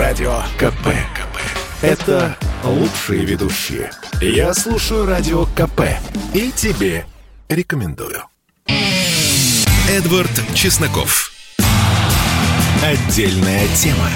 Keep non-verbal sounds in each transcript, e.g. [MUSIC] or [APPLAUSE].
Радио КП. КП. Это лучшие ведущие. Я слушаю Радио КП. И тебе рекомендую. Эдвард Чесноков. Отдельная тема.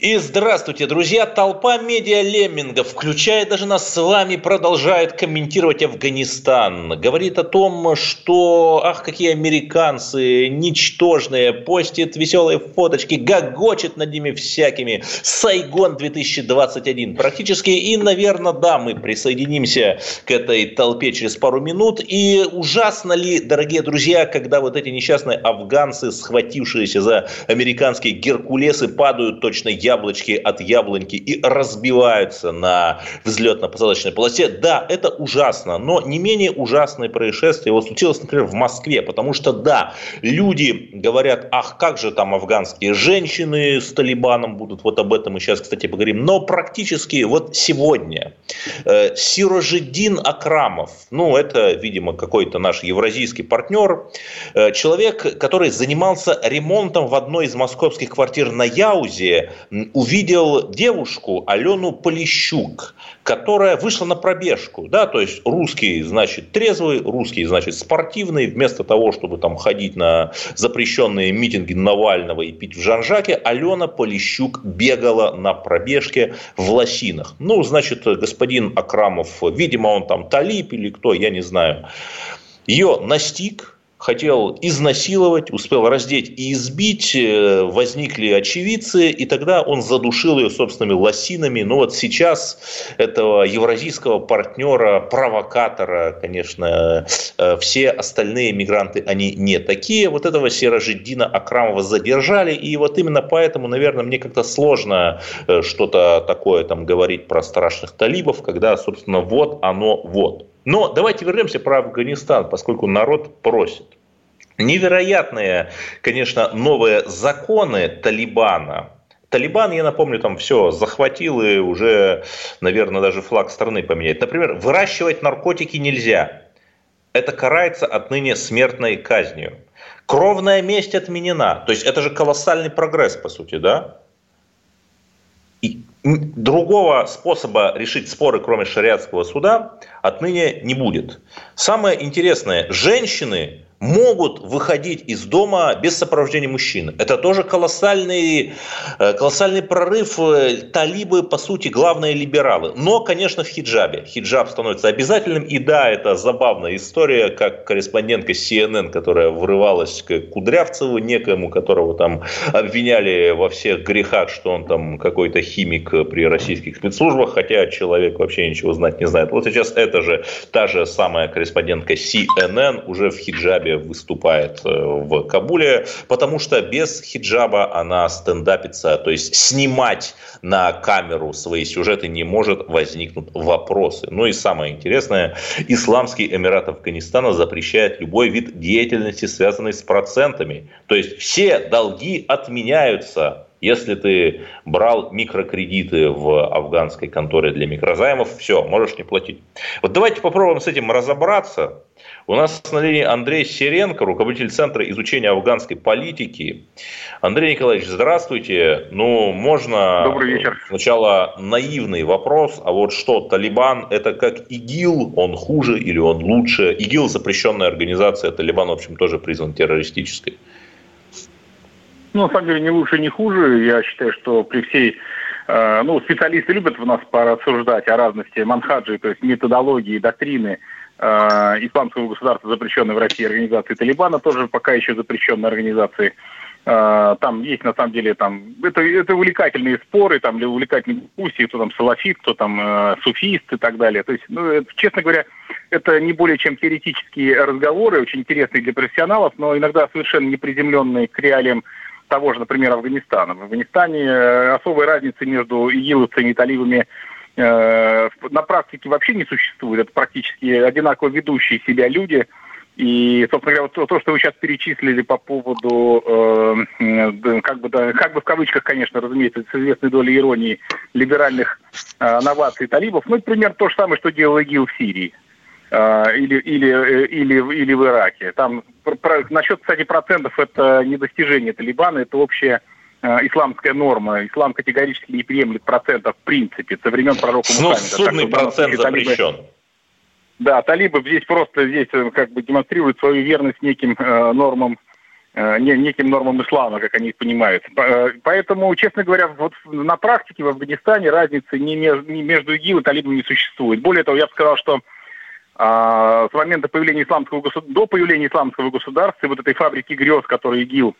И здравствуйте, друзья! Толпа медиа-леммингов, включая даже нас с вами, продолжает комментировать Афганистан. Говорит о том, что, ах, какие американцы ничтожные, постит веселые фоточки, гогочет над ними всякими. Сайгон 2021 практически. И, наверное, да, мы присоединимся к этой толпе через пару минут. И ужасно ли, дорогие друзья, когда вот эти несчастные афганцы, схватившиеся за американские геркулесы, падают точно я яблочки от яблоньки и разбиваются на взлетно-посадочной полосе. Да, это ужасно, но не менее ужасное происшествие вот случилось, например, в Москве, потому что, да, люди говорят, ах, как же там афганские женщины с Талибаном будут, вот об этом мы сейчас, кстати, поговорим, но практически вот сегодня э, Сирожидин Акрамов, ну, это, видимо, какой-то наш евразийский партнер, э, человек, который занимался ремонтом в одной из московских квартир на Яузе, увидел девушку Алену Полищук, которая вышла на пробежку. Да, то есть русский, значит, трезвый, русский, значит, спортивный. Вместо того, чтобы там ходить на запрещенные митинги Навального и пить в Жанжаке, Алена Полищук бегала на пробежке в лосинах. Ну, значит, господин Акрамов, видимо, он там талип или кто, я не знаю, ее настиг, хотел изнасиловать, успел раздеть и избить, э, возникли очевидцы, и тогда он задушил ее собственными лосинами. Но вот сейчас этого евразийского партнера, провокатора, конечно, э, все остальные мигранты, они не такие. Вот этого Серожидина Акрамова задержали, и вот именно поэтому, наверное, мне как-то сложно э, что-то такое там говорить про страшных талибов, когда, собственно, вот оно вот. Но давайте вернемся про Афганистан, поскольку народ просит. Невероятные, конечно, новые законы Талибана, Талибан, я напомню, там все захватил и уже, наверное, даже флаг страны поменяет. Например, выращивать наркотики нельзя. Это карается отныне смертной казнью. Кровная месть отменена. То есть это же колоссальный прогресс, по сути, да? И другого способа решить споры, кроме шариатского суда, отныне не будет. Самое интересное, женщины могут выходить из дома без сопровождения мужчины. Это тоже колоссальный, э, колоссальный прорыв. Э, талибы, по сути, главные либералы. Но, конечно, в хиджабе. Хиджаб становится обязательным. И да, это забавная история, как корреспондентка CNN, которая врывалась к Кудрявцеву, некоему, которого там обвиняли во всех грехах, что он там какой-то химик при российских спецслужбах, хотя человек вообще ничего знать не знает. Вот сейчас это же та же самая корреспондентка CNN уже в хиджабе выступает э, в Кабуле, потому что без хиджаба она стендапится, то есть снимать на камеру свои сюжеты не может, возникнуть вопросы. Ну и самое интересное, Исламский Эмират Афганистана запрещает любой вид деятельности, связанный с процентами. То есть все долги отменяются. Если ты брал микрокредиты в афганской конторе для микрозаймов, все, можешь не платить. Вот давайте попробуем с этим разобраться. У нас на линии Андрей Серенко, руководитель Центра изучения афганской политики. Андрей Николаевич, здравствуйте. Ну, можно Добрый вечер. сначала наивный вопрос. А вот что, Талибан это как ИГИЛ? Он хуже или он лучше? ИГИЛ запрещенная организация, Талибан, в общем, тоже признан террористической. Ну, на самом деле, не лучше, не хуже. Я считаю, что при всей э, ну, специалисты любят в нас порассуждать о разности манхаджи, то есть методологии, доктрины Э, исламского государства, запрещенной в России организации Талибана, тоже пока еще запрещенной организации. Э, там есть, на самом деле, там, это, это увлекательные споры, там, или увлекательные дискуссии, кто там салафит, кто там э, суфист и так далее. То есть, ну, это, честно говоря, это не более чем теоретические разговоры, очень интересные для профессионалов, но иногда совершенно не приземленные к реалиям того же, например, Афганистана. В Афганистане э, особой разницы между игиловцами и талибами Э, на практике вообще не существует. Это практически одинаково ведущие себя люди. И, собственно говоря, вот то, что вы сейчас перечислили по поводу, э, как, бы, да, как бы в кавычках, конечно, разумеется, с известной долей иронии, либеральных э, новаций талибов, ну, например, то же самое, что делал ИГИЛ в Сирии или, или, э, или, или в Ираке. Там, про, насчет, кстати, процентов, это не достижение Талибана, это общая э, исламская норма. Ислам категорически не приемлет процентов в принципе со времен пророка ну, Мухаммеда. Судный процент запрещен. Талибы, да, талибы здесь просто здесь э, как бы демонстрируют свою верность неким э, нормам Э, неким нормам ислама, как они их понимают. Поэтому, честно говоря, вот на практике в Афганистане разницы ни между, ни между ИГИЛ и талибами не существует. Более того, я бы сказал, что а, с момента появления исламского государства, до появления исламского государства, вот этой фабрики грез, которую ИГИЛ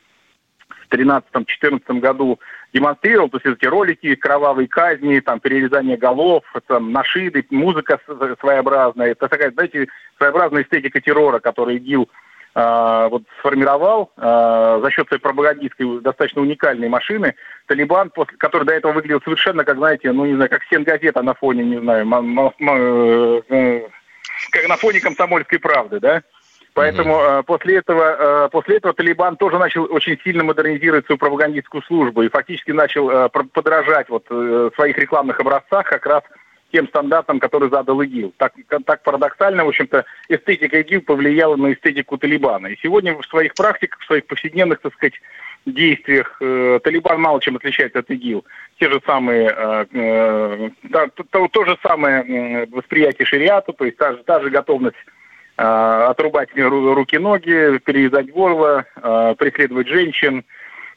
в 2013-2014 году демонстрировал, то есть эти ролики, кровавые казни, там, перерезание голов, там, нашиды, музыка своеобразная, это такая, знаете, своеобразная эстетика террора, которую ИГИЛ а, вот сформировал э, за счет своей пропагандистской достаточно уникальной машины. Талибан, после, который до этого выглядел совершенно, как знаете, ну не знаю, как стенгазета на фоне, не знаю, э, э, как на фоне комсомольской правды, да. Поэтому mm-hmm. после этого, после этого Талибан тоже начал очень сильно модернизировать свою пропагандистскую службу и фактически начал подражать вот в своих рекламных образцах как раз тем стандартам, которые задал ИГИЛ. Так, так парадоксально, в общем-то, эстетика ИГИЛ повлияла на эстетику Талибана. И сегодня в своих практиках, в своих повседневных, так сказать, действиях э, Талибан мало чем отличается от ИГИЛ. Те же самые, э, э, то, то, то же самое восприятие шариата, то есть та же, та же готовность э, отрубать руки-ноги, перевязать горло, э, преследовать женщин,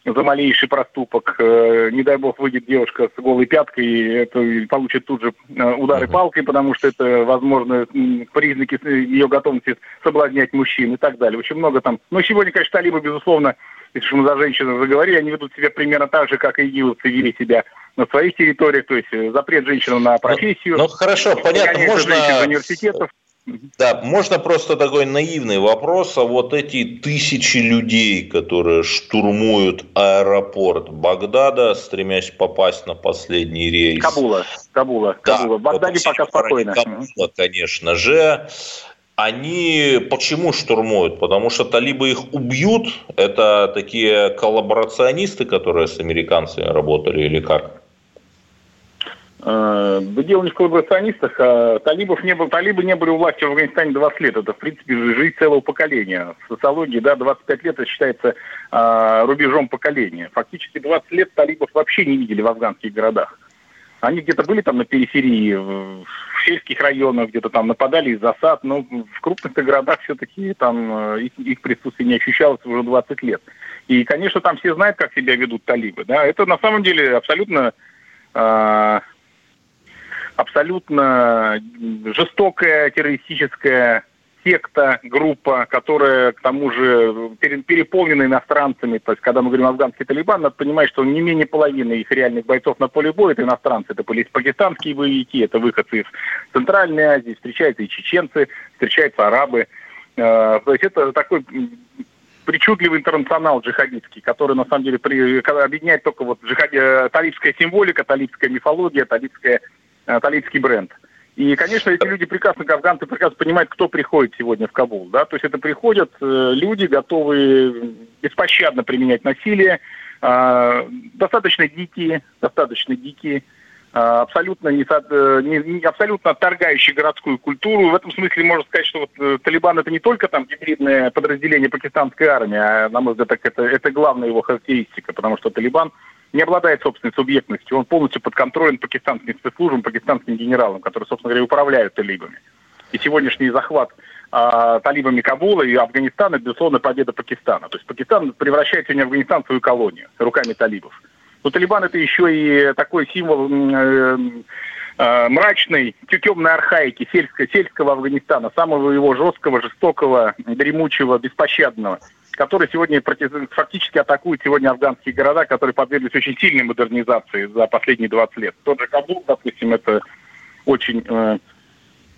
за малейший проступок. Э, не дай бог выйдет девушка с голой пяткой, и это получит тут же э, удары палкой, потому что это, возможно, признаки ее готовности соблазнять мужчин и так далее. Очень много там. Но сегодня, конечно, талибы, безусловно, если мы за женщин заговорили, они ведут себя примерно так же, как и игиловцы вели себя на своих территориях, то есть э, запрет женщинам на профессию. Ну, ну хорошо, понятно, можно... Университетов. Да, можно просто такой наивный вопрос, а вот эти тысячи людей, которые штурмуют аэропорт Багдада, стремясь попасть на последний рейс. Кабула, Кабула, да, Кабула. В Багдаде пока спокойно. Кабула, конечно же. Они почему штурмуют? Потому что талибы их убьют? Это такие коллаборационисты, которые с американцами работали или как? Э, дело не в коллаборационистах, а талибов не было, талибы не были у власти в Афганистане 20 лет. Это, в принципе, жизнь целого поколения. В социологии, да, 25 лет это считается а, рубежом поколения. Фактически 20 лет талибов вообще не видели в афганских городах. Они где-то были там на периферии, в сельских районах, где-то там нападали из засад, но в крупных городах все-таки там э, их, их присутствие не ощущалось уже 20 лет. И, конечно, там все знают, как себя ведут талибы. Да? Это на самом деле абсолютно э, абсолютно жестокая террористическая секта, группа, которая, к тому же, переполнена иностранцами. То есть, когда мы говорим афганский Талибан, надо понимать, что не менее половины их реальных бойцов на поле боя – это иностранцы. Это были пакистанские боевики, это выходцы из Центральной Азии, встречаются и чеченцы, встречаются арабы. Э, то есть, это такой причудливый интернационал джихадистский, который на самом деле при, объединяет только вот джихад, э, талибская символика, талибская мифология, талибская Э, талийский бренд. И, конечно, эти люди прекрасно, афганцы прекрасно понимают, кто приходит сегодня в Кабул. Да? То есть это приходят э, люди, готовые беспощадно применять насилие, э, достаточно дикие, достаточно дикие, абсолютно, не, не, абсолютно отторгающие городскую культуру. В этом смысле можно сказать, что вот Талибан это не только там гибридное подразделение пакистанской армии, а, на мой взгляд, это, это главная его характеристика, потому что Талибан – не обладает собственной субъектностью. Он полностью подконтролен пакистанским спецслужбам, пакистанским генералам, которые, собственно говоря, управляют талибами. И сегодняшний захват а, талибами Кабула и Афганистана, безусловно, победа Пакистана. То есть Пакистан превращает сегодня Афганистан в свою колонию руками талибов. Но Талибан это еще и такой символ э, э, мрачной, темной архаики сельского, сельского Афганистана, самого его жесткого, жестокого, дремучего, беспощадного который сегодня фактически атакует сегодня афганские города, которые подверглись очень сильной модернизации за последние 20 лет. Тот же Кабул, допустим, это очень... Э,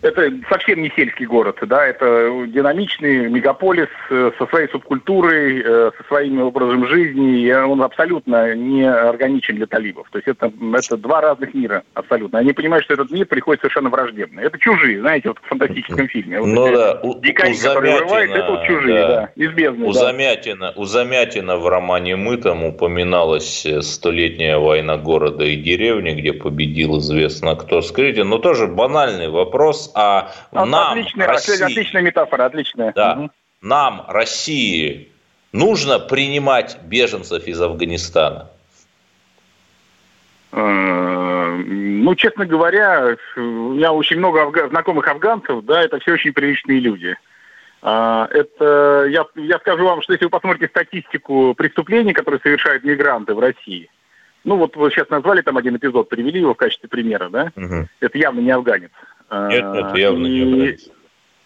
это совсем не сельский город, да, это динамичный мегаполис э, со своей субкультурой, э, со своим образом жизни, и он абсолютно не органичен для талибов. То есть это, это два разных мира абсолютно. Они понимают, что этот мир приходит совершенно враждебный. Это чужие, знаете, вот в фантастическом фильме. Вот ну да, у, дикари, у Замятина, это вот чужие, да, да из бездны. У, да. Замятина, у Замятина в романе «Мы» там упоминалась столетняя война города и деревни, где победил известно кто. Скажите, ну тоже банальный вопрос, а, а нам, отличная, России, отличная метафора, отличная. Да, угу. нам, России, нужно принимать беженцев из Афганистана. Ну, честно говоря, у меня очень много афга- знакомых афганцев, да, это все очень приличные люди. А, это, я, я скажу вам, что если вы посмотрите статистику преступлений, которые совершают мигранты в России, ну вот вы сейчас назвали там один эпизод, привели его в качестве примера, да? Угу. Это явно не афганец. Нет, это явно и... не афганец.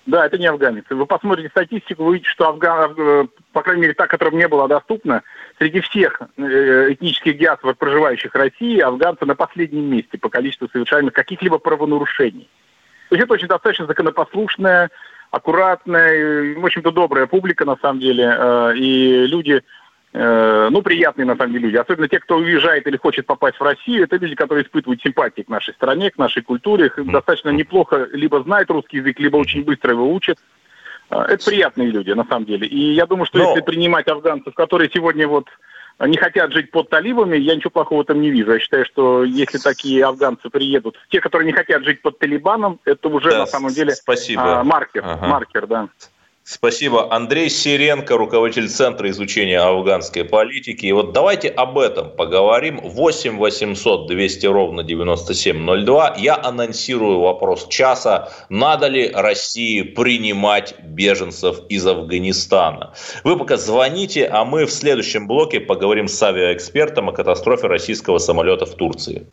Да, это не афганец. Вы посмотрите статистику, вы увидите, что афган, по крайней мере, та, которая мне была доступна, среди всех э, этнических диаспор, проживающих в России, афганцы на последнем месте по количеству совершаемых каких-либо правонарушений. То есть это очень достаточно законопослушная, аккуратная, в общем-то, добрая публика, на самом деле, э, и люди Э, ну, приятные, на самом деле, люди. Особенно те, кто уезжает или хочет попасть в Россию, это люди, которые испытывают симпатии к нашей стране, к нашей культуре, их достаточно неплохо либо знают русский язык, либо очень быстро его учат. Э, это приятные люди, на самом деле. И я думаю, что Но... если принимать афганцев, которые сегодня вот не хотят жить под талибами, я ничего плохого там не вижу. Я считаю, что если такие афганцы приедут, те, которые не хотят жить под талибаном, это уже да, на самом деле спасибо. А, маркер, ага. маркер, да. Спасибо. Андрей Сиренко, руководитель Центра изучения афганской политики. И вот давайте об этом поговорим. 8 800 200 ровно 9702. Я анонсирую вопрос часа. Надо ли России принимать беженцев из Афганистана? Вы пока звоните, а мы в следующем блоке поговорим с авиаэкспертом о катастрофе российского самолета в Турции.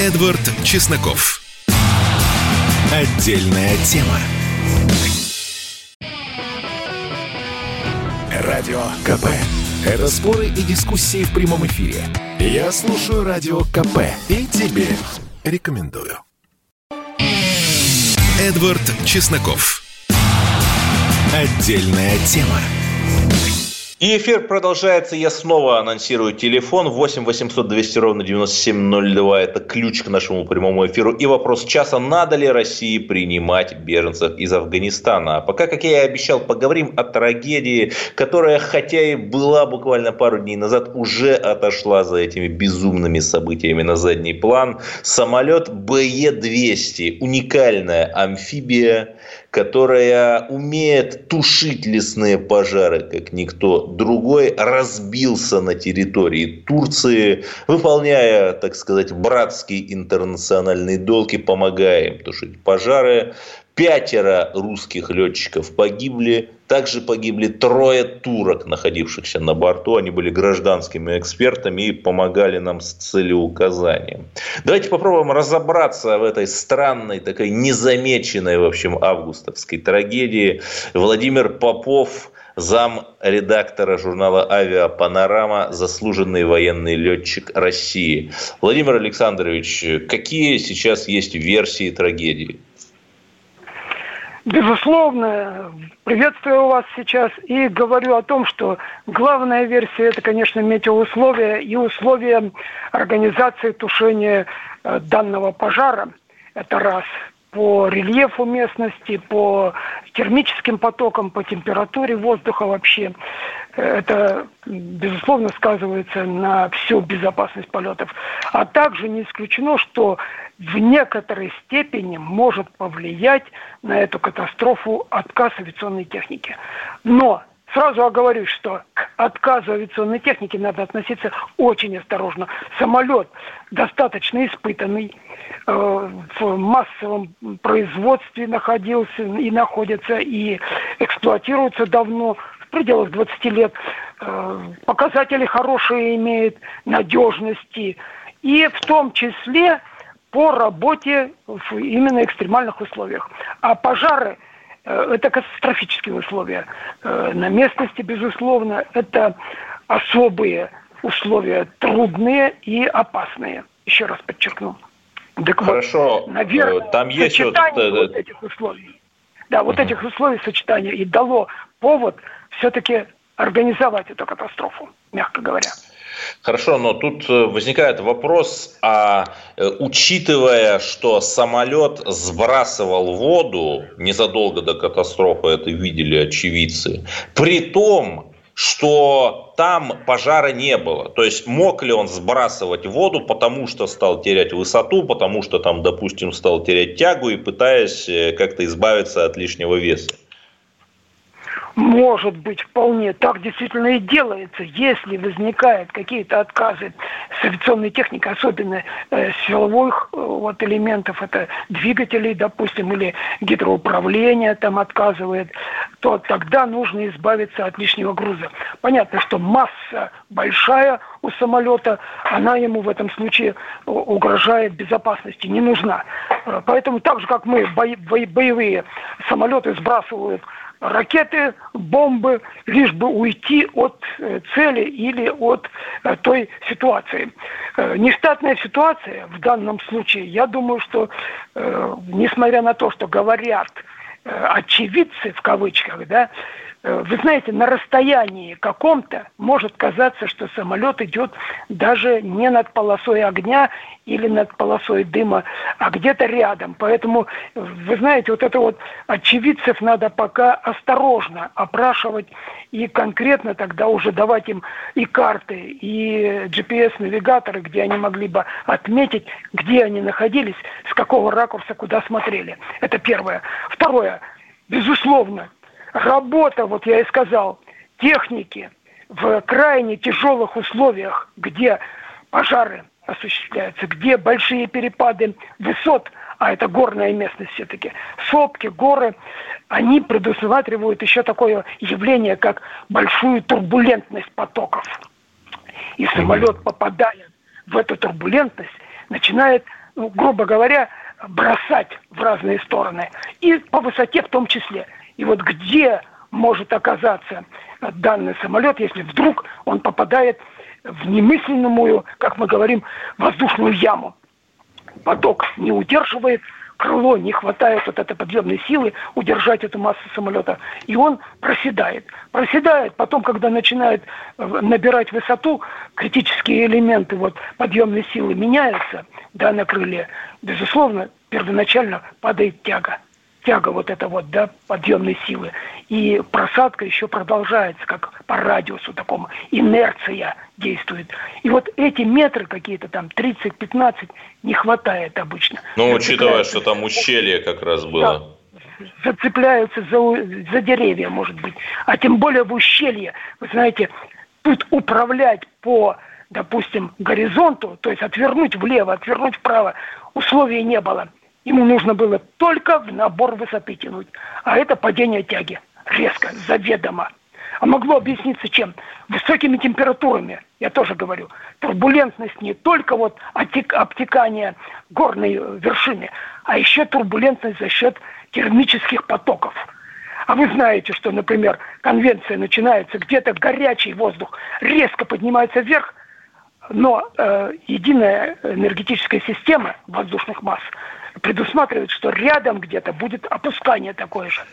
Эдвард Чесноков. Отдельная тема. Радио КП. Это споры и дискуссии в прямом эфире. Я слушаю Радио КП и тебе рекомендую. Эдвард Чесноков. Отдельная тема. И эфир продолжается. Я снова анонсирую телефон 8 800 200 ровно 9702. Это ключ к нашему прямому эфиру. И вопрос часа. Надо ли России принимать беженцев из Афганистана? А пока, как я и обещал, поговорим о трагедии, которая, хотя и была буквально пару дней назад, уже отошла за этими безумными событиями на задний план. Самолет БЕ-200. Уникальная амфибия которая умеет тушить лесные пожары, как никто другой, разбился на территории Турции, выполняя, так сказать, братский интернациональный долг и помогая им тушить пожары. Пятеро русских летчиков погибли, также погибли трое турок, находившихся на борту. Они были гражданскими экспертами и помогали нам с целеуказанием. Давайте попробуем разобраться в этой странной, такой незамеченной, в общем, августовской трагедии. Владимир Попов, зам редактора журнала «Авиапанорама», заслуженный военный летчик России. Владимир Александрович, какие сейчас есть версии трагедии? Безусловно, приветствую вас сейчас и говорю о том, что главная версия это, конечно, метеоусловия и условия организации тушения э, данного пожара. Это раз по рельефу местности, по термическим потокам, по температуре воздуха вообще. Это, безусловно, сказывается на всю безопасность полетов. А также не исключено, что в некоторой степени может повлиять на эту катастрофу отказ авиационной техники. Но Сразу оговорюсь, что к отказу авиационной техники надо относиться очень осторожно. Самолет достаточно испытанный, э, в массовом производстве находился и находится, и эксплуатируется давно, в пределах 20 лет. Э, показатели хорошие имеет, надежности. И в том числе по работе в именно экстремальных условиях. А пожары – это катастрофические условия. Э, на местности, безусловно, это особые условия, трудные и опасные. Еще раз подчеркну. Так Хорошо, вот, наверное, э, там есть сочетание вот... вот этих условий. Да, вот этих условий сочетания и дало повод все-таки организовать эту катастрофу, мягко говоря. Хорошо, но тут э, возникает вопрос, а э, учитывая, что самолет сбрасывал воду незадолго до катастрофы, это видели очевидцы, при том, что там пожара не было. То есть мог ли он сбрасывать воду, потому что стал терять высоту, потому что там, допустим, стал терять тягу и пытаясь э, как-то избавиться от лишнего веса? Может быть, вполне так действительно и делается. Если возникают какие-то отказы с авиационной техникой, особенно э, силовых э, вот, элементов, это двигателей, допустим, или гидроуправление там отказывает, то тогда нужно избавиться от лишнего груза. Понятно, что масса большая у самолета, она ему в этом случае угрожает безопасности, не нужна. Э, поэтому так же, как мы боевые самолеты сбрасывают ракеты, бомбы, лишь бы уйти от э, цели или от э, той ситуации. Э, нештатная ситуация в данном случае, я думаю, что несмотря на то, что говорят очевидцы в кавычках, да, вы знаете, на расстоянии каком-то может казаться, что самолет идет даже не над полосой огня или над полосой дыма, а где-то рядом. Поэтому, вы знаете, вот это вот очевидцев надо пока осторожно опрашивать и конкретно тогда уже давать им и карты, и GPS-навигаторы, где они могли бы отметить, где они находились, с какого ракурса, куда смотрели. Это первое. Второе. Безусловно, работа, вот я и сказал, техники в крайне тяжелых условиях, где пожары осуществляются, где большие перепады высот, а это горная местность все-таки, сопки, горы, они предусматривают еще такое явление, как большую турбулентность потоков. И самолет, попадая в эту турбулентность, начинает, ну, грубо говоря, бросать в разные стороны. И по высоте в том числе. И вот где может оказаться данный самолет, если вдруг он попадает в немысленную, как мы говорим, воздушную яму. Поток не удерживает, крыло не хватает вот этой подъемной силы удержать эту массу самолета, и он проседает. Проседает, потом, когда начинает э, набирать высоту, критические элементы вот подъемной силы меняются, да, на крыле, безусловно, первоначально падает тяга тяга вот эта вот, да, подъемной силы. И просадка еще продолжается, как по радиусу такому, инерция действует. И вот эти метры какие-то там, 30-15, не хватает обычно. Ну, учитывая, что там ущелье как раз было. Да, зацепляются за, за деревья, может быть. А тем более в ущелье, вы знаете, тут управлять по допустим, горизонту, то есть отвернуть влево, отвернуть вправо, условий не было. Ему нужно было только в набор высоты тянуть. А это падение тяги. Резко, заведомо. А могло объясниться чем? Высокими температурами, я тоже говорю. Турбулентность не только вот обтекание горной вершины, а еще турбулентность за счет термических потоков. А вы знаете, что, например, конвенция начинается где-то горячий воздух, резко поднимается вверх, но э, единая энергетическая система воздушных масс предусматривает, что рядом где-то будет опускание такое же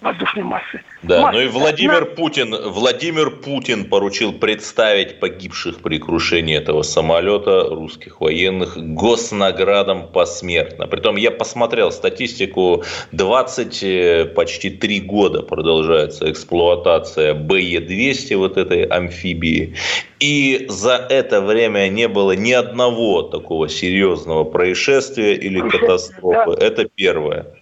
воздушной массы. Да, Масса. ну и Владимир Путин, Владимир Путин поручил представить погибших при крушении этого самолета русских военных госнаградам посмертно. Притом я посмотрел статистику, 20, э, почти 3 года продолжается эксплуатация БЕ-200, вот этой амфибии. И за это время не было ни одного такого серьезного происшествия или катастрофы. Да. Это первое.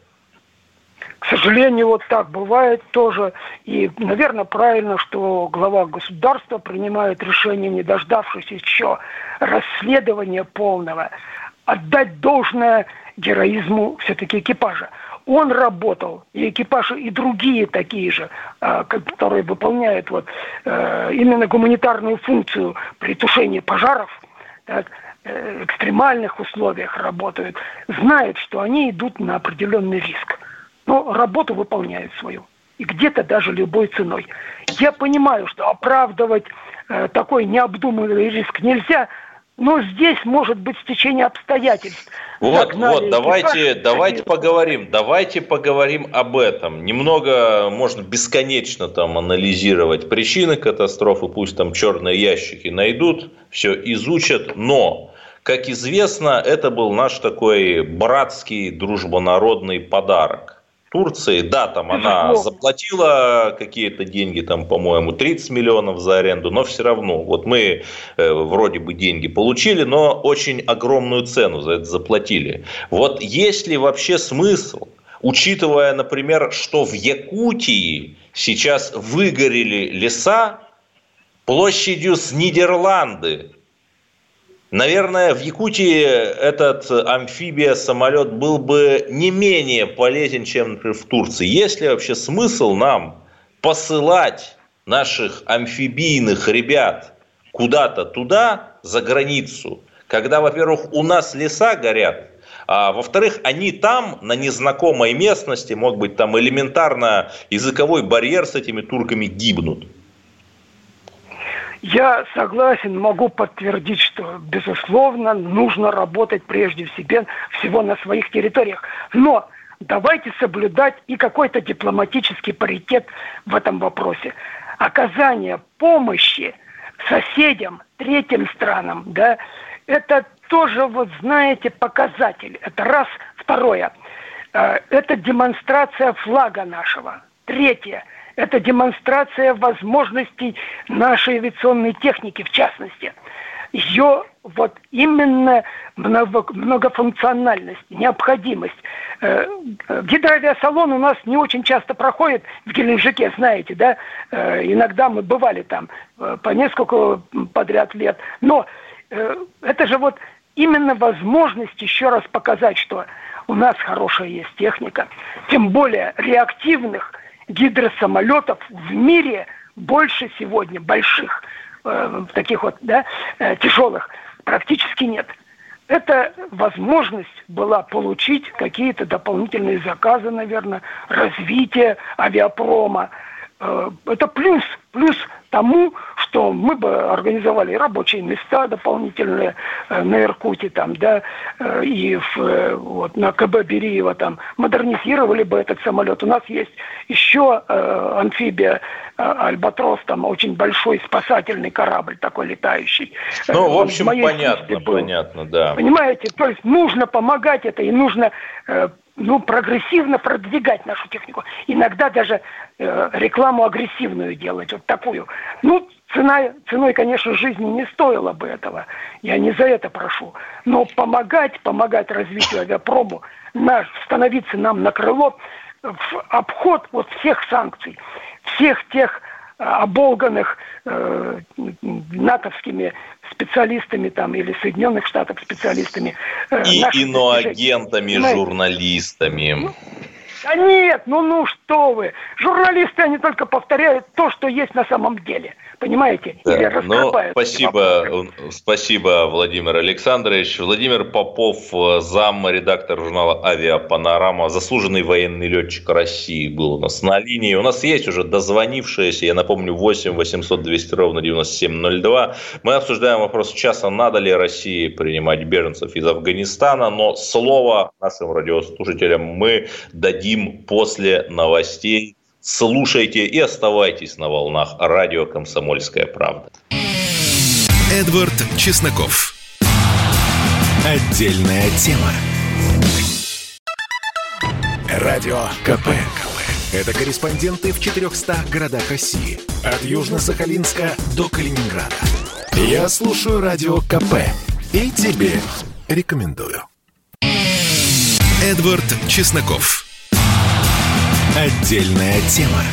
К сожалению, вот так бывает тоже. И, наверное, правильно, что глава государства принимает решение, не дождавшись еще расследования полного, отдать должное героизму все-таки экипажа. Он работал, и экипажи, и другие такие же, а, которые выполняют вот э, именно гуманитарную функцию при тушении пожаров, так, э, экстремальных условиях работают, знают, что они идут на определенный риск но работу выполняют свою. И где-то даже любой ценой. Я понимаю, что оправдывать э, такой необдуманный риск нельзя, но здесь может быть стечение обстоятельств. Вот, Загнали вот, давайте, давайте поговорим, давайте поговорим об этом. Немного можно бесконечно там анализировать причины катастрофы, пусть там черные ящики найдут, все изучат, но как известно, это был наш такой братский дружбонародный подарок. Турции, да, там она заплатила какие-то деньги, там, по-моему, 30 миллионов за аренду, но все равно, вот мы э, вроде бы деньги получили, но очень огромную цену за это заплатили. Вот есть ли вообще смысл, учитывая, например, что в Якутии сейчас выгорели леса площадью с Нидерланды, Наверное, в Якутии этот амфибия-самолет был бы не менее полезен, чем например, в Турции. Есть ли вообще смысл нам посылать наших амфибийных ребят куда-то туда, за границу, когда, во-первых, у нас леса горят, а во-вторых, они там, на незнакомой местности, может быть, там элементарно языковой барьер с этими турками гибнут. Я согласен, могу подтвердить, что, безусловно, нужно работать прежде всего на своих территориях. Но давайте соблюдать и какой-то дипломатический паритет в этом вопросе. Оказание помощи соседям, третьим странам, да, это тоже, вот знаете, показатель. Это раз. Второе. Э, это демонстрация флага нашего. Третье – это демонстрация возможностей нашей авиационной техники, в частности. Ее вот именно многофункциональность, необходимость. Э, гидроавиасалон у нас не очень часто проходит в Геленджике, знаете, да? Э, иногда мы бывали там э, по несколько подряд лет. Но это же вот именно возможность еще раз показать, что у нас хорошая есть техника, тем более реактивных – гидросамолетов в мире больше сегодня больших, э, таких вот, да, э, тяжелых, практически нет. Это возможность была получить какие-то дополнительные заказы, наверное, развитие авиапрома. Э, это плюс, плюс тому, что мы бы организовали рабочие места дополнительные э, на Иркуте, там, да, э, и в, вот, на КБ Бериева там модернизировали бы этот самолет. У нас есть еще э, амфибия э, Альбатрос, там очень большой спасательный корабль такой летающий. Ну, в общем, понятно, понятно, да. Понимаете, то есть нужно помогать это и нужно э, ну, прогрессивно продвигать нашу технику. Иногда даже э, рекламу агрессивную делать, вот такую. Ну, цена, ценой, конечно, жизни не стоило бы этого. Я не за это прошу. Но помогать, помогать развитию авиапрому, наш, становиться нам на крыло в обход вот всех санкций, всех тех оболганных э, натовскими специалистами там или Соединенных Штатов специалистами. Э, И иноагентами, журналистами. Ну, да нет, ну ну что вы. Журналисты, они только повторяют то, что есть на самом деле – понимаете? Да. Или ну, спасибо, спасибо, Владимир Александрович. Владимир Попов, э, зам, редактор журнала «Авиапанорама», заслуженный военный летчик России был у нас на линии. У нас есть уже дозвонившиеся, я напомню, 8 800 200 ровно 9702. Мы обсуждаем вопрос часа, надо ли России принимать беженцев из Афганистана, но слово нашим радиослушателям мы дадим после новостей слушайте и оставайтесь на волнах радио «Комсомольская правда». Эдвард Чесноков. Отдельная тема. Радио КП. Это корреспонденты в 400 городах России. От Южно-Сахалинска до Калининграда. Я слушаю Радио КП. И тебе рекомендую. Эдвард Чесноков. Отдельная тема.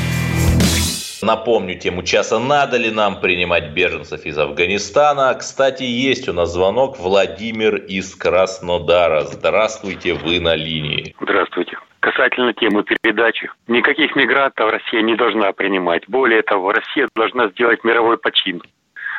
Напомню тему часа, надо ли нам принимать беженцев из Афганистана. Кстати, есть у нас звонок Владимир из Краснодара. Здравствуйте, вы на линии. Здравствуйте. Касательно темы передачи, никаких мигрантов Россия не должна принимать. Более того, Россия должна сделать мировой почин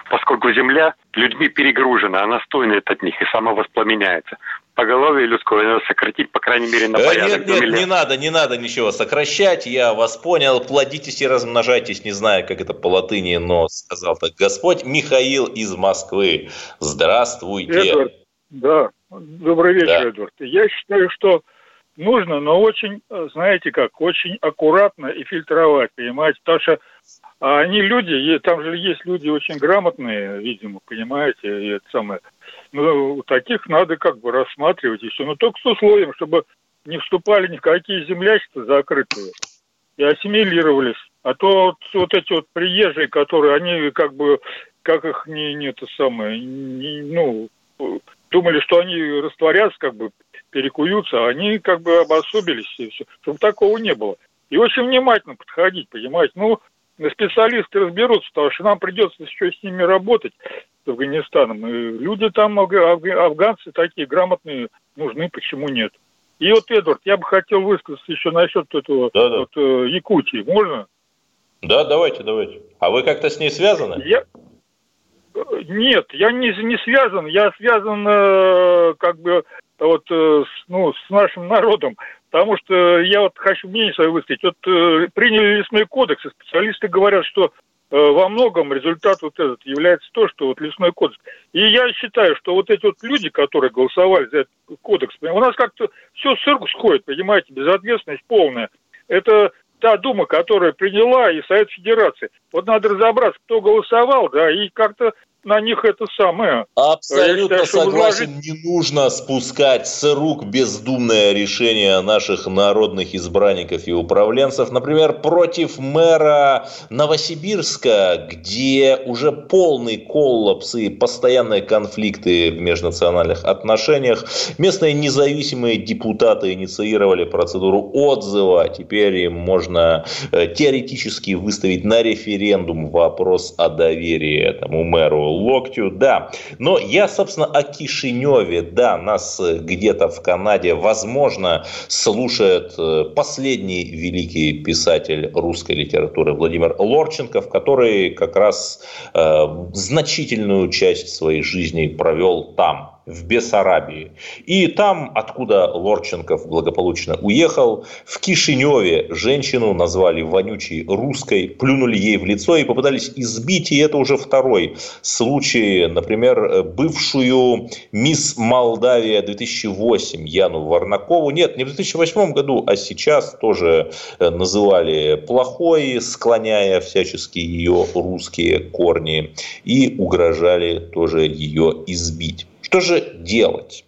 поскольку Земля людьми перегружена, она стойнет от них и самовоспламеняется поголовье людского надо сократить, по крайней мере, на э, порядок. Нет, нет, не надо, не надо ничего сокращать, я вас понял. Плодитесь и размножайтесь, не знаю, как это по латыни, но сказал так Господь. Михаил из Москвы, здравствуйте. Эдвард, да, добрый вечер, да. Эдвард. Я считаю, что нужно, но очень, знаете как, очень аккуратно и фильтровать, понимаете, потому что они люди, там же есть люди очень грамотные, видимо, понимаете, и это самое, ну, таких надо как бы рассматривать еще, но только с условием, чтобы не вступали ни в какие землячества закрытые и ассимилировались. А то вот, вот эти вот приезжие, которые, они как бы, как их не, не это самое, не, ну, думали, что они растворятся, как бы перекуются, а они как бы обособились и все. Чтобы такого не было. И очень внимательно подходить, понимаете. Ну, специалисты разберутся, потому что нам придется еще с ними работать, с Афганистаном. И люди там, афганцы такие грамотные, нужны, почему нет. И вот, Эдвард, я бы хотел высказаться еще насчет этого да, да. Вот, э, Якутии. Можно? Да, давайте, давайте. А вы как-то с ней связаны? Я... Э, нет, я не, не связан. Я связан э, как бы вот э, ну, с нашим народом. Потому что я вот хочу мнение свое высказать. Вот э, приняли лесной кодекс, и специалисты говорят, что э, во многом результат вот этот является то, что вот лесной кодекс. И я считаю, что вот эти вот люди, которые голосовали за этот кодекс, у нас как-то все с рук сходит, понимаете, безответственность полная. Это та Дума, которая приняла, и Совет Федерации. Вот надо разобраться, кто голосовал, да, и как-то на них это самое. Абсолютно считаю, согласен, вложить... не нужно спускать с рук бездумное решение наших народных избранников и управленцев. Например, против мэра Новосибирска, где уже полный коллапс и постоянные конфликты в межнациональных отношениях. Местные независимые депутаты инициировали процедуру отзыва. Теперь им можно э, теоретически выставить на референдум вопрос о доверии этому мэру локтю, да. Но я, собственно, о Кишиневе, да, нас э, где-то в Канаде, возможно, слушает э, последний великий писатель русской литературы Владимир Лорченков, который как раз э, значительную часть своей жизни провел там, в Бессарабии. И там, откуда Лорченков благополучно уехал, в Кишиневе женщину назвали вонючей русской, плюнули ей в лицо и попытались избить. И это уже второй случай. Например, бывшую мисс Молдавия 2008 Яну Варнакову. Нет, не в 2008 году, а сейчас тоже называли плохой, склоняя всячески ее русские корни. И угрожали тоже ее избить. Что же делать?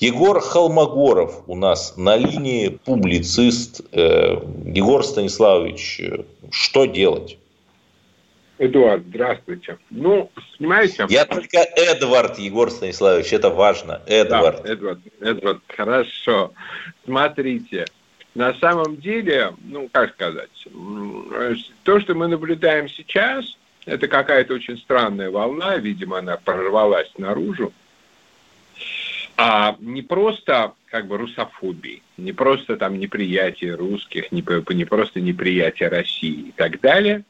Егор Холмогоров у нас на линии, публицист. Э, Егор Станиславович, что делать? Эдуард, здравствуйте. Ну, понимаете... Я только Эдвард, Егор Станиславович, это важно. Эдвард. Да, Эдвард, Эдвард, хорошо. Смотрите, на самом деле, ну, как сказать, то, что мы наблюдаем сейчас, это какая-то очень странная волна, видимо, она прорвалась наружу а не просто как бы русофобии, не просто там неприятие русских, не, не просто неприятие России и так далее,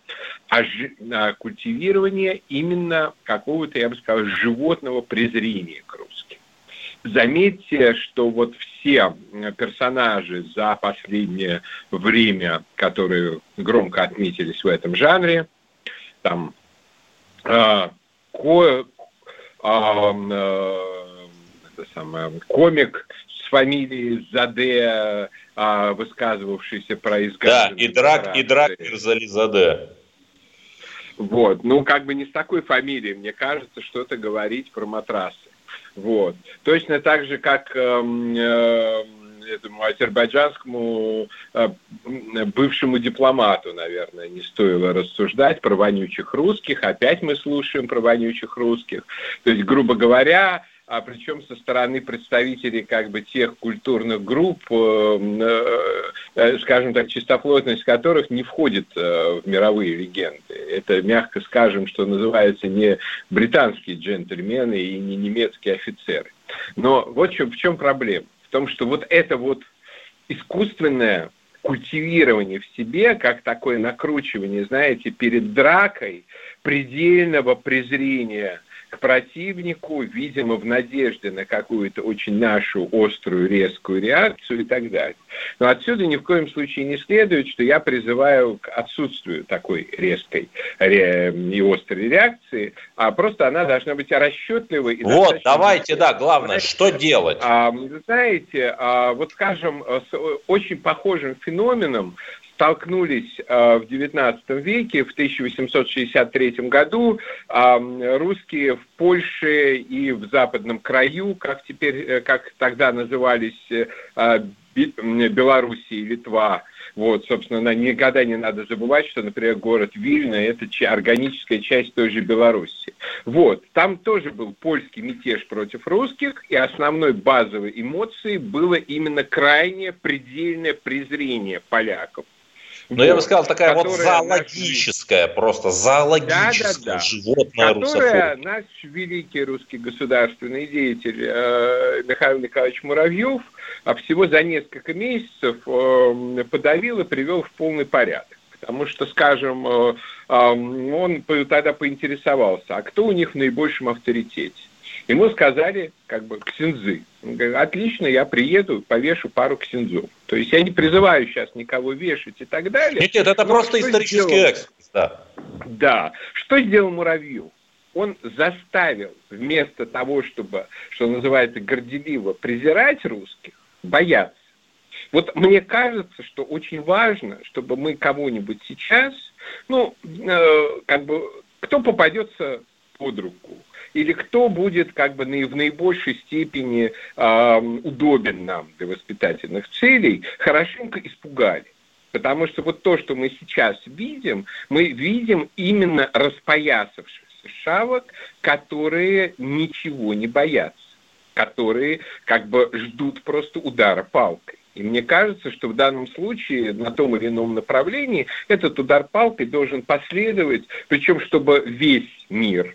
а, ж, а культивирование именно какого-то, я бы сказал, животного презрения к русским. Заметьте, что вот все персонажи за последнее время, которые громко отметились в этом жанре, там э, ко, э, э, это самое, комик с фамилией Заде, а, высказывавшийся про изгнание. Да, и Драк, и Драк Мирзали Заде. Вот, ну как бы не с такой фамилией, мне кажется, что-то говорить про матрасы. Вот. Точно так же, как э, этому азербайджанскому э, бывшему дипломату, наверное, не стоило рассуждать про вонючих русских. Опять мы слушаем про вонючих русских. То есть, грубо говоря, а причем со стороны представителей как бы тех культурных групп, э, э, э, скажем так, чистоплотность которых не входит в мировые легенды. Это, мягко скажем, что называется не британские джентльмены и не немецкие офицеры. Но вот в чем проблема? В том, что вот это вот искусственное культивирование в себе, как такое накручивание, знаете, перед дракой предельного презрения – к противнику, видимо, в надежде на какую-то очень нашу острую, резкую реакцию и так далее. Но отсюда ни в коем случае не следует, что я призываю к отсутствию такой резкой и острой реакции, а просто она должна быть расчетливой. И вот, давайте, да, главное, что делать? А, знаете, а, вот скажем, с очень похожим феноменом столкнулись э, в XIX веке, в 1863 году, э, русские в Польше и в западном краю, как теперь, э, как тогда назывались Белоруссия и Литва. Вот, собственно, никогда не надо забывать, что, например, город Вильна – это органическая часть той же Белоруссии. Вот, там тоже был польский мятеж против русских, и основной базовой эмоцией было именно крайнее предельное презрение поляков Но вот, я бы сказал, такая вот зоологическая, наш... просто зоологическая да, да, да. животная Которая наш великий русский государственный деятель э, Михаил Николаевич Муравьев а всего за несколько месяцев э, подавил и привел в полный порядок. Потому что, скажем, э, э, он тогда поинтересовался, а кто у них в наибольшем авторитете? Ему сказали, как бы, ксензы. Он говорит, отлично, я приеду, повешу пару ксензов. То есть я не призываю сейчас никого вешать и так далее. Нет, нет это просто исторический экскурс, да. Да. Что сделал Муравьев? Он заставил вместо того, чтобы, что называется, горделиво презирать русских, бояться. Вот мне кажется, что очень важно, чтобы мы кого-нибудь сейчас, ну, э, как бы, кто попадется под руку, или кто будет как бы в наибольшей степени э, удобен нам для воспитательных целей, хорошенько испугали. Потому что вот то, что мы сейчас видим, мы видим именно распоясавшихся шавок, которые ничего не боятся, которые как бы ждут просто удара палкой. И мне кажется, что в данном случае на том или ином направлении этот удар палкой должен последовать, причем чтобы весь мир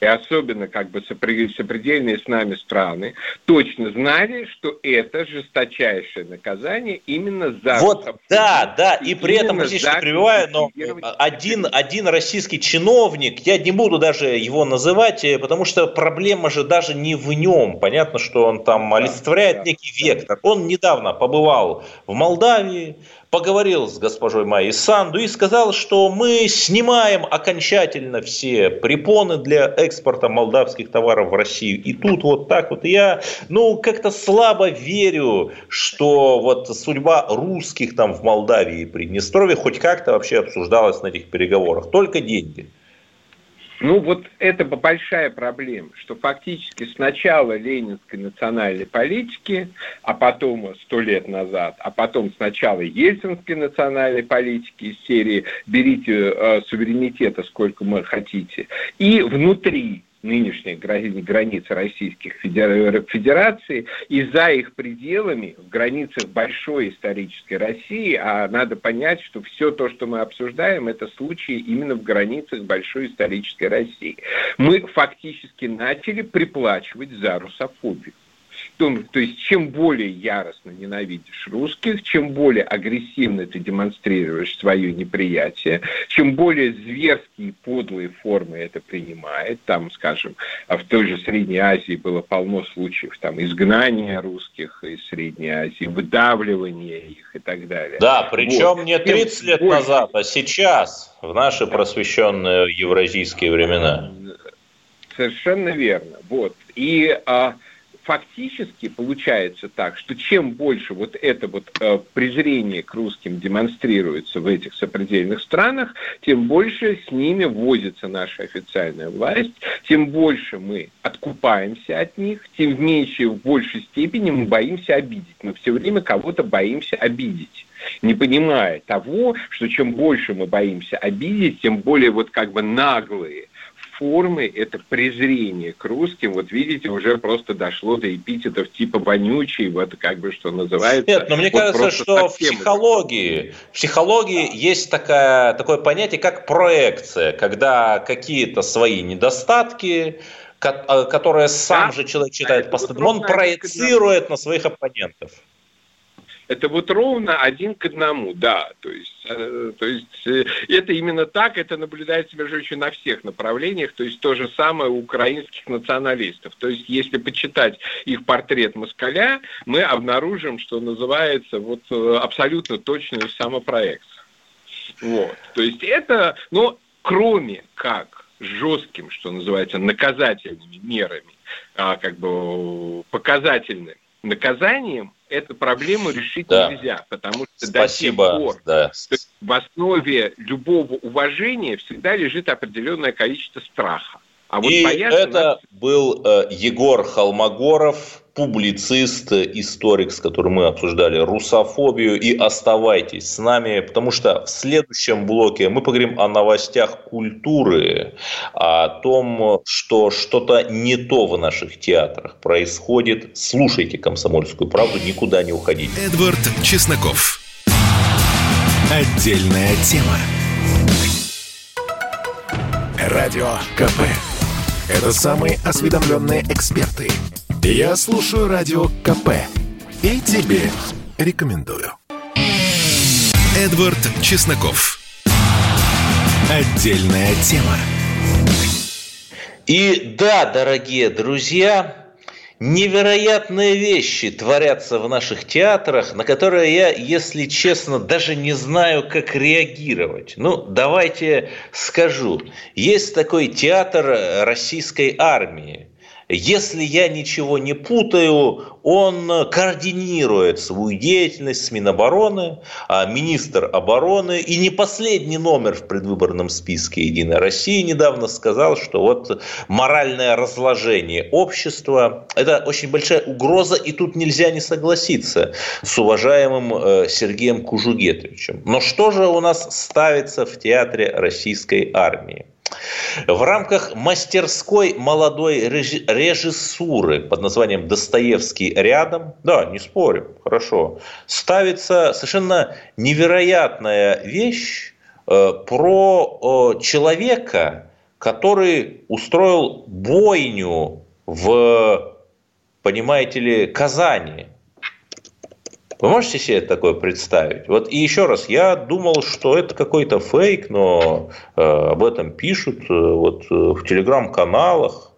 и особенно как бы сопредельные с нами страны, точно знали, что это жесточайшее наказание именно за... Вот, да, да, и при этом, простите, что перебиваю, но один, один российский чиновник, я не буду даже его называть, э, потому что проблема же даже не в нем. Понятно, что он там олицетворяет да, некий да, вектор. Он недавно побывал в Молдавии, поговорил с госпожой Майей Санду и сказал, что мы снимаем окончательно все препоны для экспорта молдавских товаров в Россию. И тут вот так вот я, ну, как-то слабо верю, что вот судьба русских там в Молдавии и Приднестровье хоть как-то вообще обсуждалась на этих переговорах. Только деньги. Ну вот это большая проблема, что фактически сначала ленинской национальной политики, а потом сто лет назад, а потом сначала ельцинской национальной политики из серии «берите э, суверенитета сколько мы хотите», и внутри нынешних границ Российских Федераций и за их пределами, в границах большой исторической России, а надо понять, что все то, что мы обсуждаем, это случаи именно в границах большой исторической России. Мы фактически начали приплачивать за русофобию. То, то есть, чем более яростно ненавидишь русских, чем более агрессивно ты демонстрируешь свое неприятие, чем более зверские подлые формы это принимает, там, скажем, в той же Средней Азии было полно случаев там, изгнания русских из Средней Азии, выдавливания их и так далее. Да, причем вот. не 30 лет больше... назад, а сейчас, в наши просвещенные евразийские времена. Совершенно верно. Вот. И а, фактически получается так, что чем больше вот это вот э, презрение к русским демонстрируется в этих сопредельных странах, тем больше с ними возится наша официальная власть, тем больше мы откупаемся от них, тем в меньшей, в большей степени мы боимся обидеть. Мы все время кого-то боимся обидеть не понимая того, что чем больше мы боимся обидеть, тем более вот как бы наглые формы это презрение к русским. Вот видите, уже просто дошло до эпитетов типа вонючий, вот как бы что называется. Нет, но мне вот кажется, что в психологии, в психологии есть такая, такое понятие, как проекция, когда какие-то свои недостатки, э, которые сам да? же человек читает по он проецирует на своих оппонентов. Это вот ровно один к одному, да. То есть, э, то есть э, это именно так, это наблюдается, между прочим, на всех направлениях. То есть то же самое у украинских националистов. То есть если почитать их портрет москаля, мы обнаружим, что называется вот э, абсолютно точную самопроекцию. Вот. То есть это, ну, кроме как жестким, что называется, наказательными мерами, а, как бы показательным наказанием, эту проблему решить да. нельзя, потому что Спасибо. до сих пор да. в основе любого уважения всегда лежит определенное количество страха. А вот И это нас... был э, Егор Холмогоров, публицист, историк, с которым мы обсуждали русофобию. И оставайтесь с нами, потому что в следующем блоке мы поговорим о новостях культуры, о том, что что-то не то в наших театрах происходит. Слушайте «Комсомольскую правду», никуда не уходите. Эдвард Чесноков. Отдельная тема. Радио КП. Это самые осведомленные эксперты. Я слушаю Радио КП. И тебе рекомендую. Эдвард Чесноков. Отдельная тема. И да, дорогие друзья, Невероятные вещи творятся в наших театрах, на которые я, если честно, даже не знаю, как реагировать. Ну, давайте скажу. Есть такой театр российской армии. Если я ничего не путаю, он координирует свою деятельность с Минобороны, а министр обороны и не последний номер в предвыборном списке «Единой России» недавно сказал, что вот моральное разложение общества – это очень большая угроза, и тут нельзя не согласиться с уважаемым э, Сергеем Кужугетовичем. Но что же у нас ставится в театре российской армии? В рамках мастерской молодой режиссуры под названием «Достоевский рядом», да, не спорим, хорошо, ставится совершенно невероятная вещь э, про человека, который устроил бойню в, понимаете ли, Казани – вы можете себе такое представить? Вот и еще раз, я думал, что это какой-то фейк, но э, об этом пишут э, вот э, в телеграм-каналах.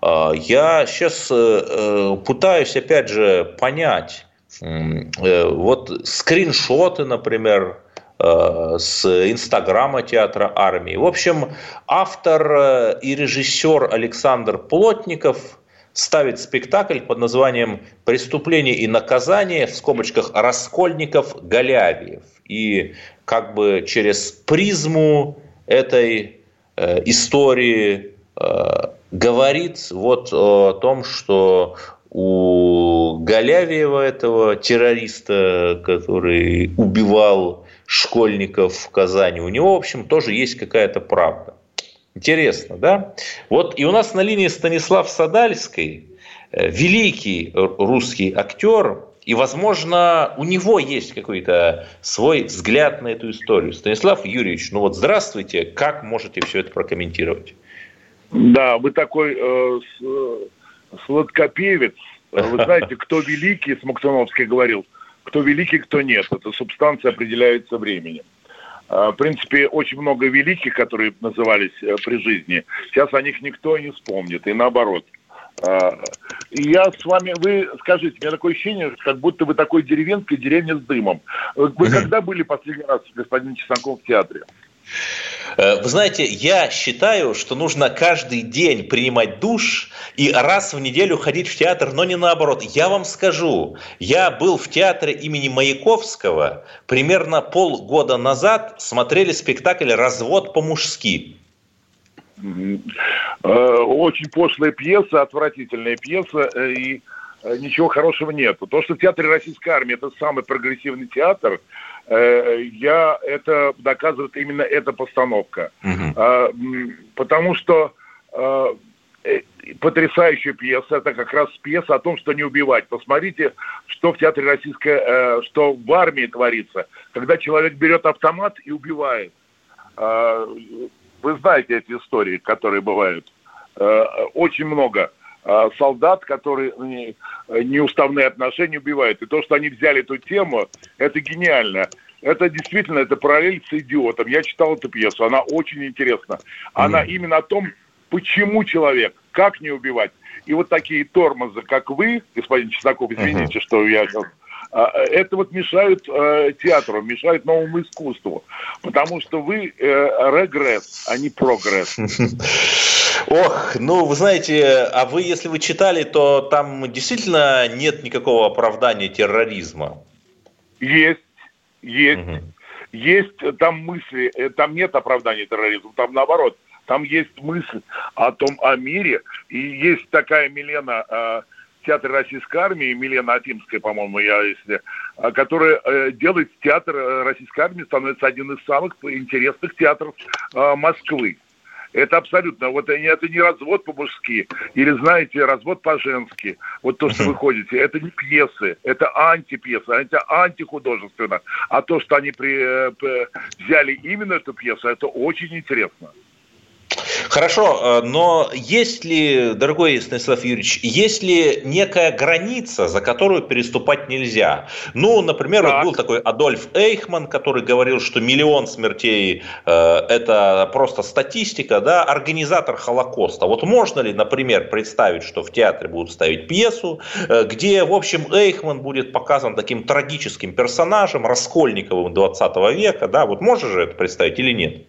Э, я сейчас э, э, пытаюсь, опять же, понять. Э, вот скриншоты, например, э, с Инстаграма театра армии. В общем, автор и режиссер Александр Плотников – ставит спектакль под названием «Преступление и наказание» в скобочках «Раскольников Голявиев». И как бы через призму этой э, истории э, говорит вот о том, что у Голявиева, этого террориста, который убивал школьников в Казани, у него, в общем, тоже есть какая-то правда. Интересно, да? Вот и у нас на линии Станислав Садальский, э, великий русский актер, и, возможно, у него есть какой-то свой взгляд на эту историю. Станислав Юрьевич, ну вот здравствуйте, как можете все это прокомментировать? Да, вы такой э, э сладкопевец. Вы знаете, кто великий, Смоктуновский говорил, кто великий, кто нет. Эта субстанция определяется временем. А, в принципе, очень много великих, которые назывались э, при жизни. Сейчас о них никто не вспомнит, и наоборот. А, и я с вами, вы скажите, у меня такое ощущение, как будто вы такой деревенской деревне с дымом. Вы когда были последний раз, господин Чесноков, в театре? Э, вы знаете, я считаю, что нужно каждый день принимать душ и раз в неделю ходить в театр, но не наоборот. Я вам скажу, я был в театре имени Маяковского примерно полгода назад, смотрели спектакль «Развод по-мужски». Э, очень пошлая пьеса, отвратительная пьеса, э, и ничего хорошего нет. То, что в театре Российской Армии это самый прогрессивный театр – я это доказывает именно эта постановка. Угу. Потому что а, э, потрясающая пьеса, это как раз пьеса о том, что не убивать. Посмотрите, что в театре российской, э, что в армии творится, когда человек берет автомат и убивает. А, вы знаете эти истории, которые бывают. Очень много солдат, которые неуставные отношения убивают. И то, что они взяли эту тему, это гениально. Это действительно, это параллель с идиотом. Я читал эту пьесу, она очень интересна. Она mm. именно о том, почему человек, как не убивать. И вот такие тормозы, как вы, господин Чесноков, извините, uh-huh. что я а, это вот мешают э, театру, мешают новому искусству. Потому что вы э, регресс, а не прогресс. [LAUGHS] Ох, ну вы знаете, а вы, если вы читали, то там действительно нет никакого оправдания терроризма. Есть, есть. Угу. Есть там мысли, э, там нет оправдания терроризму, там наоборот, там есть мысль о том, о мире. И есть такая Милена, э, театр российской армии, Милена Атимская, по-моему, я если, э, которая э, делает театр э, российской армии, становится один из самых интересных театров э, Москвы. Это абсолютно, вот это не развод по-мужски, или, знаете, развод по-женски. Вот то, что вы ходите, это не пьесы, это антипьесы, это антихудожественно. А то, что они при, э, взяли именно эту пьесу, это очень интересно. Хорошо, э, но есть ли, дорогой Станислав Юрьевич, есть ли некая граница, за которую переступать нельзя? Ну, например, так. вот был такой Адольф Эйхман, который говорил, что миллион смертей э, это просто статистика, да, организатор Холокоста. Вот можно ли, например, представить, что в театре будут ставить пьесу, э, где, в общем, Эйхман будет показан таким трагическим персонажем, Раскольниковым 20 века, да, вот можно же это представить или нет?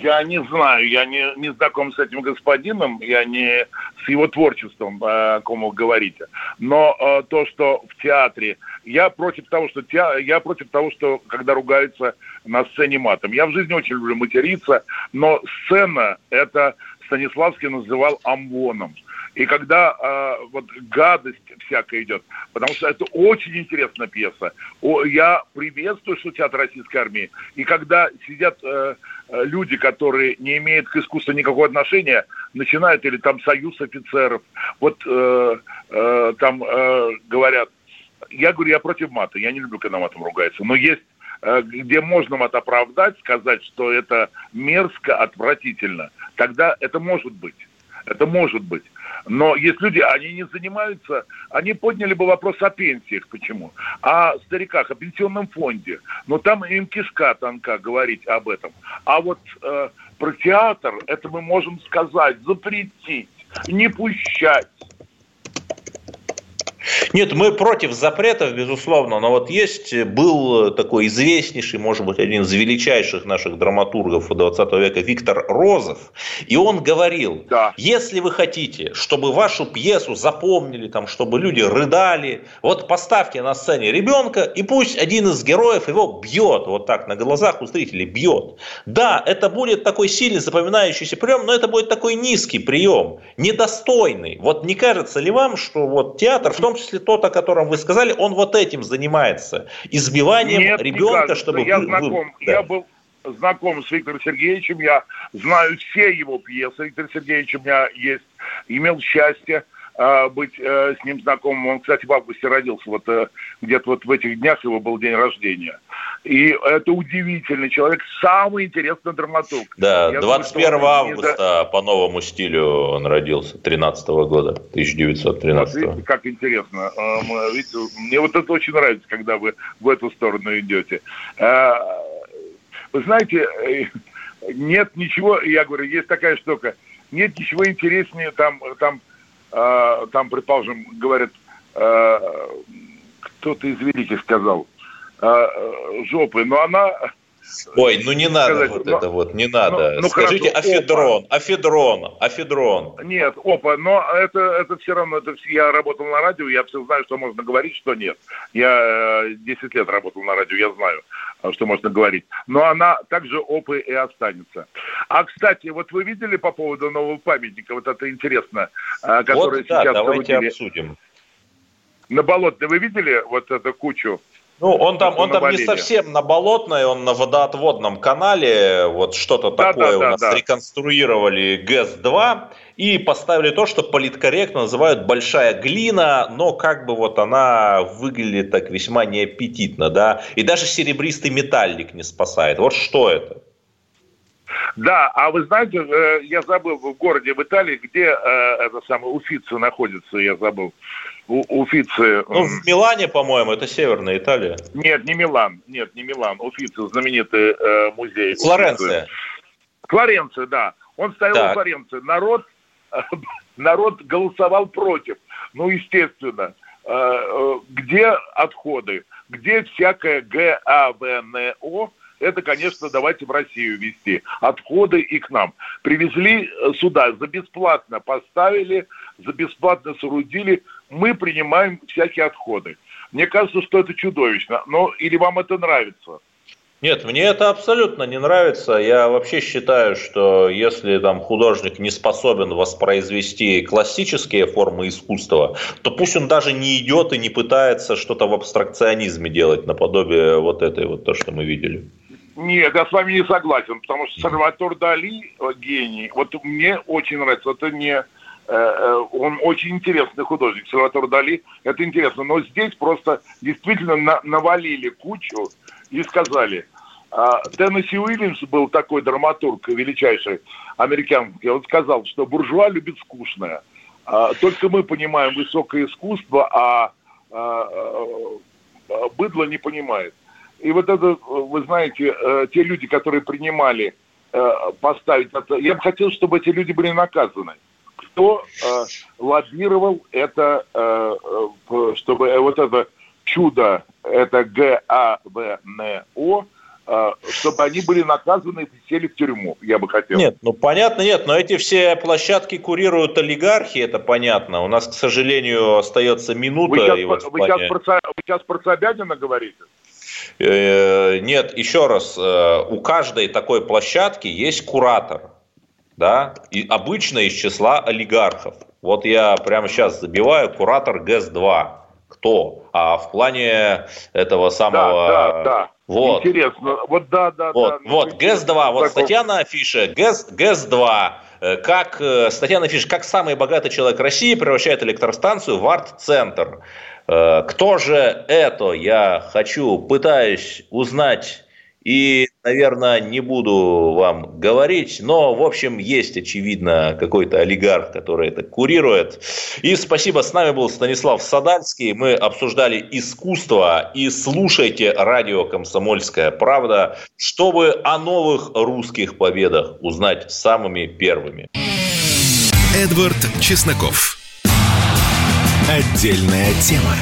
Я не знаю, я не, не знаком с этим господином, я не с его творчеством, о ком вы говорите. Но э, то, что в театре, я против того, что те, я против того, что когда ругаются на сцене матом. Я в жизни очень люблю материться, но сцена это Станиславский называл амвоном. И когда э, вот гадость всякая идет, потому что это очень интересная пьеса. О, я приветствую, что театр российской армии. И когда сидят э, э, люди, которые не имеют к искусству никакого отношения, начинают или там союз офицеров, вот э, э, там э, говорят, я говорю, я против мата, я не люблю, когда матом ругается, но есть э, где можно мат оправдать, сказать, что это мерзко, отвратительно, тогда это может быть. Это может быть. Но есть люди, они не занимаются, они подняли бы вопрос о пенсиях, почему? О стариках, о пенсионном фонде. Но там им кишка тонка говорить об этом. А вот э, про театр, это мы можем сказать, запретить, не пущать. Нет, мы против запретов, безусловно, но вот есть, э, был такой известнейший, может быть, один из величайших наших драматургов 20 века Виктор Розов, и он говорил, да. если вы хотите, чтобы вашу пьесу запомнили, там, чтобы люди рыдали, вот поставьте на сцене ребенка, и пусть один из героев его бьет, вот так на глазах у зрителей бьет. Да, это будет такой сильный запоминающийся прием, но это будет такой низкий прием, недостойный. Вот не кажется ли вам, что вот театр, в том числе тот, о котором вы сказали, он вот этим занимается. Избиванием Нет, ребенка, чтобы... Я знаком, да. я был знаком с Виктором Сергеевичем, я знаю все его пьесы. Виктор Сергеевич у меня есть, имел счастье быть э, с ним знакомым. Он, кстати, в августе родился, вот э, где-то вот в этих днях его был день рождения. И это удивительный человек, самый интересный драматург. Да, Я 21 думаю, августа да... по новому стилю он родился, 13 -го года, 1913 -го. Вот видите, как интересно. А, видите, мне вот это очень нравится, когда вы в эту сторону идете. А, вы знаете, э, нет ничего, я говорю, есть такая штука, нет ничего интереснее, там, там, а, там предположим, говорят, кто-то из великих сказал – а, жопы, но она... Ой, ну не надо сказать, вот но, это вот, не надо. Ну, ну, Скажите хорошо, афедрон, опа. афедрон, афедрон. Нет, опа, но это, это все равно, это, я работал на радио, я все знаю, что можно говорить, что нет. Я 10 э, лет работал на радио, я знаю, э, что можно говорить. Но она также опы и останется. А, кстати, вот вы видели по поводу нового памятника, вот это интересно, э, который вот, да, сейчас давайте обсудим. На Болотной вы видели вот эту кучу? Ну, он там, он там не совсем на болотной, он на водоотводном канале, вот что-то да, такое да, у нас да. реконструировали ГЭС-2 и поставили то, что политкорректно называют большая глина, но как бы вот она выглядит так весьма неаппетитно, да, и даже серебристый металлик не спасает. Вот что это? Да, а вы знаете, э, я забыл в городе в Италии, где э, это самое Уфица находится, я забыл. Уфицы. Ну, в Милане, по-моему, это Северная Италия. Нет, не Милан. Нет, не Милан. Уфицы, знаменитый э, музей. Флоренция. Уфицы. Флоренция, да. Он стоял так. в Флоренции. Народ, [LAUGHS] народ голосовал против. Ну, естественно. Э, э, где отходы? Где всякое ГАВНО? это, конечно, давайте в Россию везти. Отходы и к нам. Привезли э, сюда, за бесплатно поставили, за бесплатно соорудили. Мы принимаем всякие отходы. Мне кажется, что это чудовищно. Но или вам это нравится? Нет, мне это абсолютно не нравится. Я вообще считаю, что если там художник не способен воспроизвести классические формы искусства, то пусть он даже не идет и не пытается что-то в абстракционизме делать наподобие вот этой вот то, что мы видели. Нет, я с вами не согласен, потому что Сальватор Дали гений. Вот мне очень нравится. Это не он очень интересный художник, Сальватор Дали, это интересно. Но здесь просто действительно на, навалили кучу и сказали, а, Теннесси Уильямс был такой драматург величайший американский, он сказал, что буржуа любит скучное. А, только мы понимаем высокое искусство, а, а быдло не понимает. И вот это, вы знаете, э, те люди, которые принимали э, поставить это, я бы хотел, чтобы эти люди были наказаны. Кто э, лоббировал это, чтобы вот это чудо, это Г-А-В-Н-О, чтобы они были наказаны и сели в тюрьму, я бы хотел. Нет, ну понятно, нет, но эти все площадки курируют олигархи, это понятно. У нас, к сожалению, остается минута. Вы сейчас, вот вы сейчас, про, вы сейчас про Собянина говорите? Э, нет, еще раз, э, у каждой такой площадки есть куратор, да, и обычно из числа олигархов. Вот я прямо сейчас забиваю куратор ГЭС-2. Кто? А в плане этого самого... Да, да, да. Вот. Интересно. Вот да, да, вот, да. Вот, ГЭС-2. Вот статья на афише. ГЭС, ГЭС-2 как статья на афише, как самый богатый человек России превращает электростанцию в арт-центр. Э, кто же это, я хочу, пытаюсь узнать и, наверное, не буду вам говорить, но, в общем, есть, очевидно, какой-то олигарх, который это курирует. И спасибо, с нами был Станислав Садальский. Мы обсуждали искусство. И слушайте радио «Комсомольская правда», чтобы о новых русских победах узнать самыми первыми. Эдвард Чесноков. Отдельная тема.